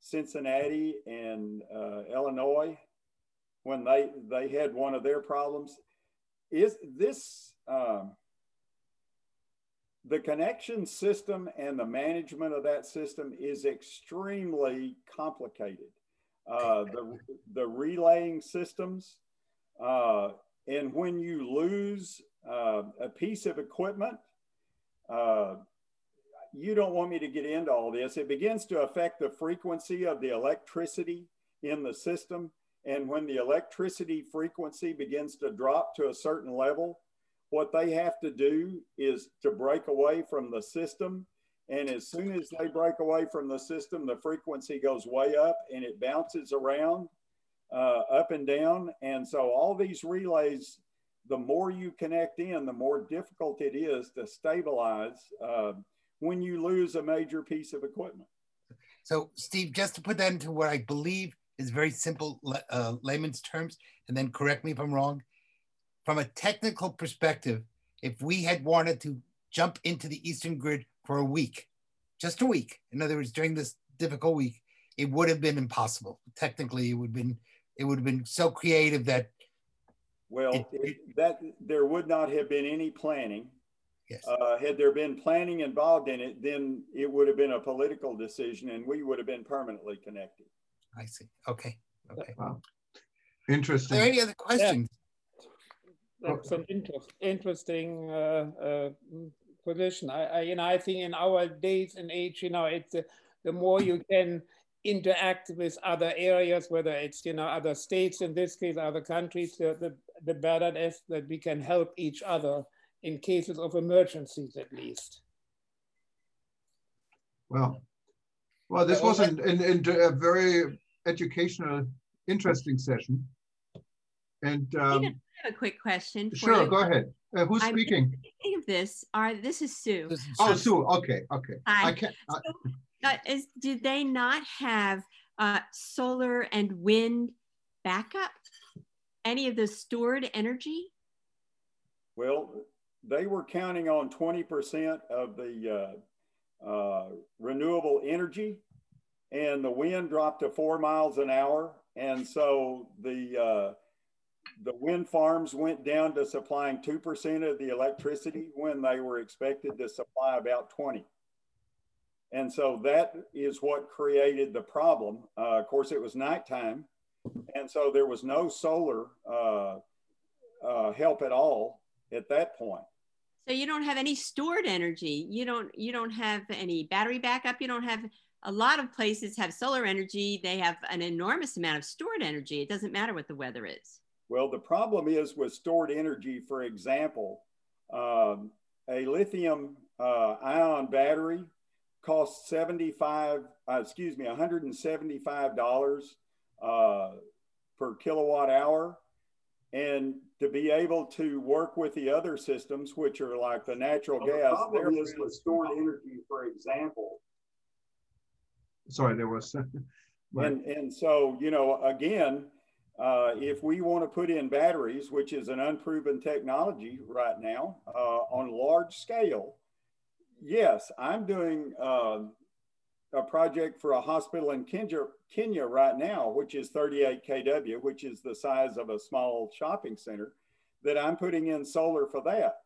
Cincinnati and uh, Illinois when they they had one of their problems. Is this um, the connection system and the management of that system is extremely complicated. Uh, the, the relaying systems, uh, and when you lose uh, a piece of equipment, uh, you don't want me to get into all this. It begins to affect the frequency of the electricity in the system. And when the electricity frequency begins to drop to a certain level, what they have to do is to break away from the system. And as soon as they break away from the system, the frequency goes way up and it bounces around uh, up and down. And so all these relays, the more you connect in, the more difficult it is to stabilize uh, when you lose a major piece of equipment. So, Steve, just to put that into what I believe is very simple uh, layman's terms, and then correct me if I'm wrong from a technical perspective, if we had wanted to jump into the Eastern grid for a week, just a week, in other words, during this difficult week, it would have been impossible. Technically, it would have been it would have been so creative that well, it, it, that there would not have been any planning. Yes. Uh, had there been planning involved in it, then it would have been a political decision, and we would have been permanently connected. I see. Okay. Okay. Wow. Interesting. Are there any other questions? that's an inter interesting uh, uh, position. I, I, you know, I think in our days and age, you know, it's uh, the more you can interact with other areas, whether it's you know other states in this case, other countries, the the, the better it is that we can help each other in cases of emergencies, at least. Well, well, this was an, an, an, a very educational, interesting session. And um, have a quick question. sure, you. go ahead. Uh, who's I'm speaking? Thinking of this, are this is Sue. This is oh, Sue. Okay, okay. Hi. I can't. I, so, uh, is, did they not have uh, solar and wind backup? Any of the stored energy? Well, they were counting on 20% of the uh, uh, renewable energy, and the wind dropped to four miles an hour. And so the uh, the wind farms went down to supplying 2% of the electricity when they were expected to supply about 20. And so that is what created the problem. Uh, of course, it was nighttime. And so there was no solar uh, uh, help at all at that point. So you don't have any stored energy. You don't, you don't have any battery backup. You don't have, a lot of places have solar energy. They have an enormous amount of stored energy. It doesn't matter what the weather is. Well, the problem is with stored energy, for example, um, a lithium uh, ion battery costs 75, uh, excuse me, $175 uh, per kilowatt hour. And to be able to work with the other systems, which are like the natural well, gas. The problem is with stored energy, for example. Sorry, there was. and, and so, you know, again, uh, if we want to put in batteries, which is an unproven technology right now uh, on large scale, yes, I'm doing uh, a project for a hospital in Kenya, Kenya right now, which is 38 kW, which is the size of a small shopping center, that I'm putting in solar for that.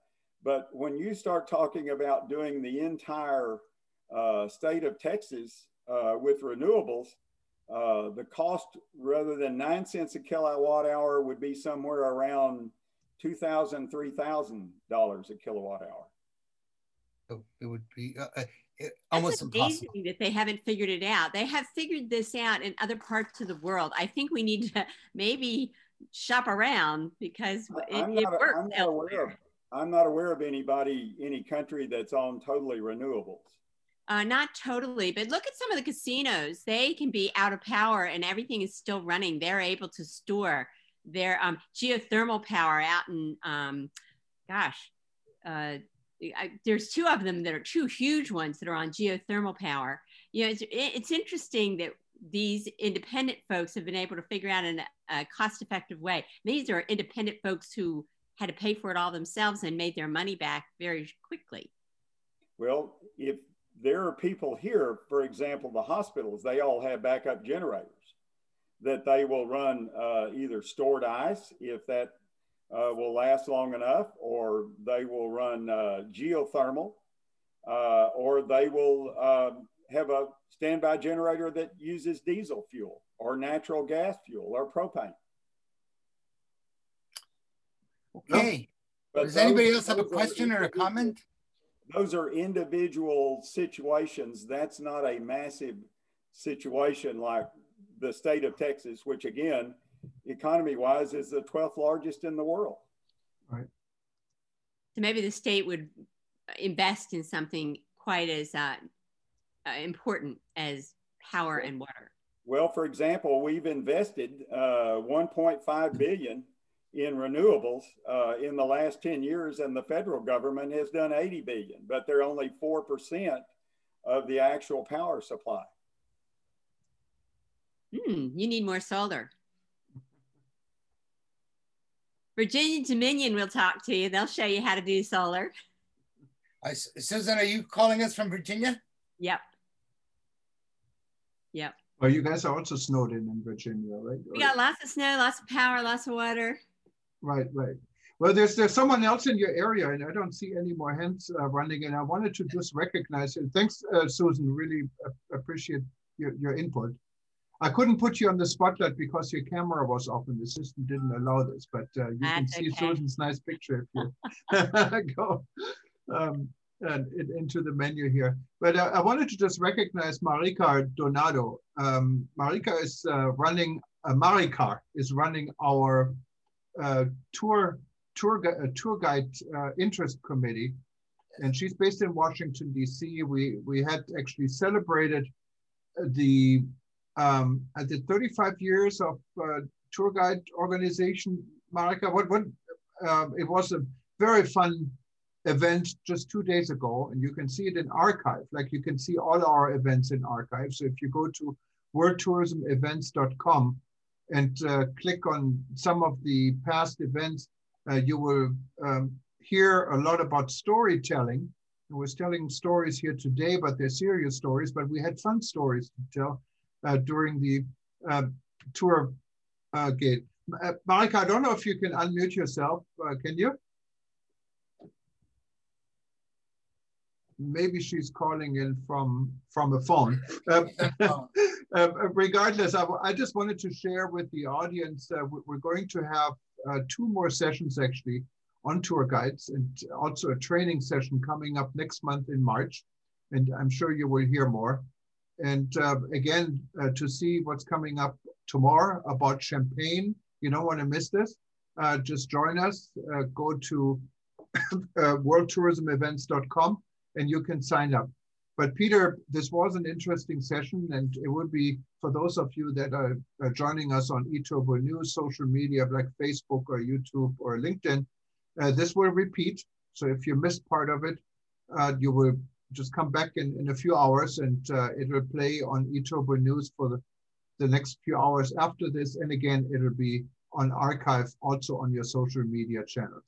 But when you start talking about doing the entire uh, state of Texas uh, with renewables, uh, the cost rather than nine cents a kilowatt hour would be somewhere around two thousand, three thousand dollars a kilowatt hour. So it would be uh, uh it, almost impossible. that they haven't figured it out. They have figured this out in other parts of the world. I think we need to maybe shop around because it, I'm not, it works. I'm not, aware of, I'm not aware of anybody, any country that's on totally renewables. Uh, not totally, but look at some of the casinos. They can be out of power and everything is still running. They're able to store their um, geothermal power out in, um, gosh, uh, I, there's two of them that are two huge ones that are on geothermal power. You know, it's, it's interesting that these independent folks have been able to figure out in a cost-effective way. These are independent folks who had to pay for it all themselves and made their money back very quickly. Well, if there are people here, for example, the hospitals, they all have backup generators that they will run uh, either stored ice if that uh, will last long enough, or they will run uh, geothermal, uh, or they will um, have a standby generator that uses diesel fuel or natural gas fuel or propane. Okay. But Does those, anybody else have a question or a comment? Those are individual situations. That's not a massive situation like the state of Texas, which again, economy wise, is the 12th largest in the world. Right. So maybe the state would invest in something quite as uh, uh, important as power and water? Well, for example, we've invested uh, 1.5 billion in renewables uh, in the last 10 years, and the federal government has done 80 billion, but they're only 4% of the actual power supply. Hmm, you need more solar. Virginia Dominion will talk to you. They'll show you how to do solar. Susan, are you calling us from Virginia? Yep. Yep. Oh, you guys are also snowed in in Virginia, right? We got lots of snow, lots of power, lots of water. Right, right. Well, there's there's someone else in your area, and I don't see any more hands uh, running. And I wanted to just recognize it. Thanks, uh, Susan. Really appreciate your, your input. I couldn't put you on the spotlight because your camera was off and the system didn't allow this. But uh, you That's can see okay. Susan's nice picture if you go. Um, and into the menu here. But uh, I wanted to just recognize Marika Donado. Um, Marika is uh, running, uh, Marika is running our uh, tour tour, uh, tour guide uh, interest committee. And she's based in Washington, D.C. We, we had actually celebrated the, um, the 35 years of tour guide organization. Marika, what, what, um, it was a very fun event just two days ago, and you can see it in archive. Like you can see all our events in archive. So if you go to worldtourismevents.com and uh, click on some of the past events, uh, you will um, hear a lot about storytelling. I was telling stories here today, but they're serious stories, but we had fun stories to tell uh, during the uh, tour uh, gate. Uh, Marika, I don't know if you can unmute yourself. can you? maybe she's calling in from from a phone. Uh, uh, regardless, I, I, just wanted to share with the audience uh, we're going to have uh, two more sessions actually on tour guides and also a training session coming up next month in March. And I'm sure you will hear more. And uh, again, uh, to see what's coming up tomorrow about Champagne, you don't want to miss this. just join us. go to worldtourismevents.com and you can sign up. But Peter, this was an interesting session, and it would be for those of you that are, are joining us on eTurbo News, social media like Facebook or YouTube or LinkedIn, uh, this will repeat. So if you missed part of it, uh, you will just come back in, in a few hours and uh, it will play on eTurbo News for the, the next few hours after this. And again, it will be on archive also on your social media channels.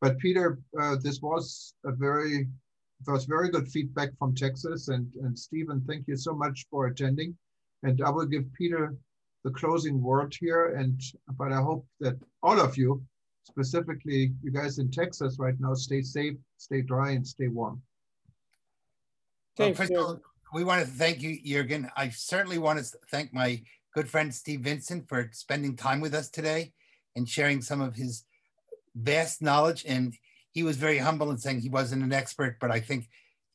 But Peter, uh, this was a very was very good feedback from Texas. And, and Stephen, thank you so much for attending. And I will give Peter the closing word here. And but I hope that all of you, specifically you guys in Texas right now, stay safe, stay dry, and stay warm. Well, first of all, we want to thank you, Jurgen. I certainly want to thank my good friend Steve Vincent for spending time with us today and sharing some of his vast knowledge. And he was very humble in saying he wasn't an expert, but I think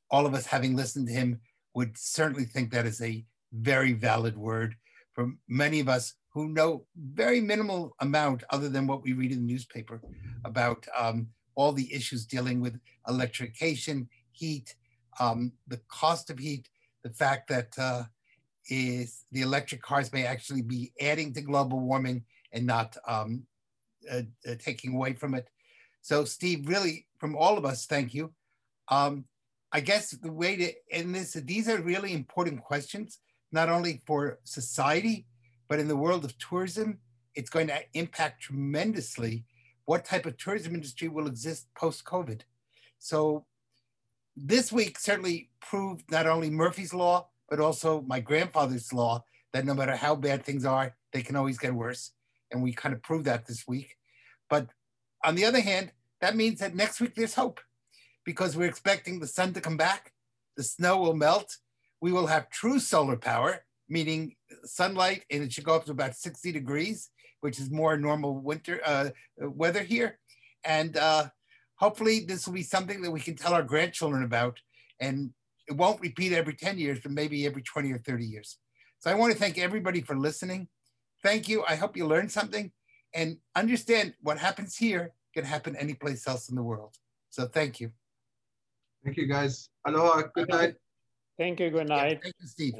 all of us having listened to him would certainly think that is a very valid word for many of us who know very minimal amount other than what we read in the newspaper about um, all the issues dealing with electrification, heat, um, the cost of heat, the fact that uh, is the electric cars may actually be adding to global warming and not um, uh, uh, taking away from it. So, Steve, really, from all of us, thank you. Um, I guess the way to end this, these are really important questions, not only for society, but in the world of tourism. It's going to impact tremendously what type of tourism industry will exist post COVID. So, this week certainly proved not only Murphy's Law, but also my grandfather's law that no matter how bad things are, they can always get worse. And we kind of proved that this week. But on the other hand, that means that next week there's hope because we're expecting the sun to come back, the snow will melt, we will have true solar power, meaning sunlight, and it should go up to about 60 degrees, which is more normal winter uh, weather here. And uh, hopefully this will be something that we can tell our grandchildren about and it won't repeat every 10 years, but maybe every 20 or 30 years. So I want to thank everybody for listening. Thank you. I hope you learned something and understand what happens here can happen anyplace else in the world. So thank you. Thank you, guys. Aloha. Good night. Thank you. Good night. Yeah, thank you, Steve.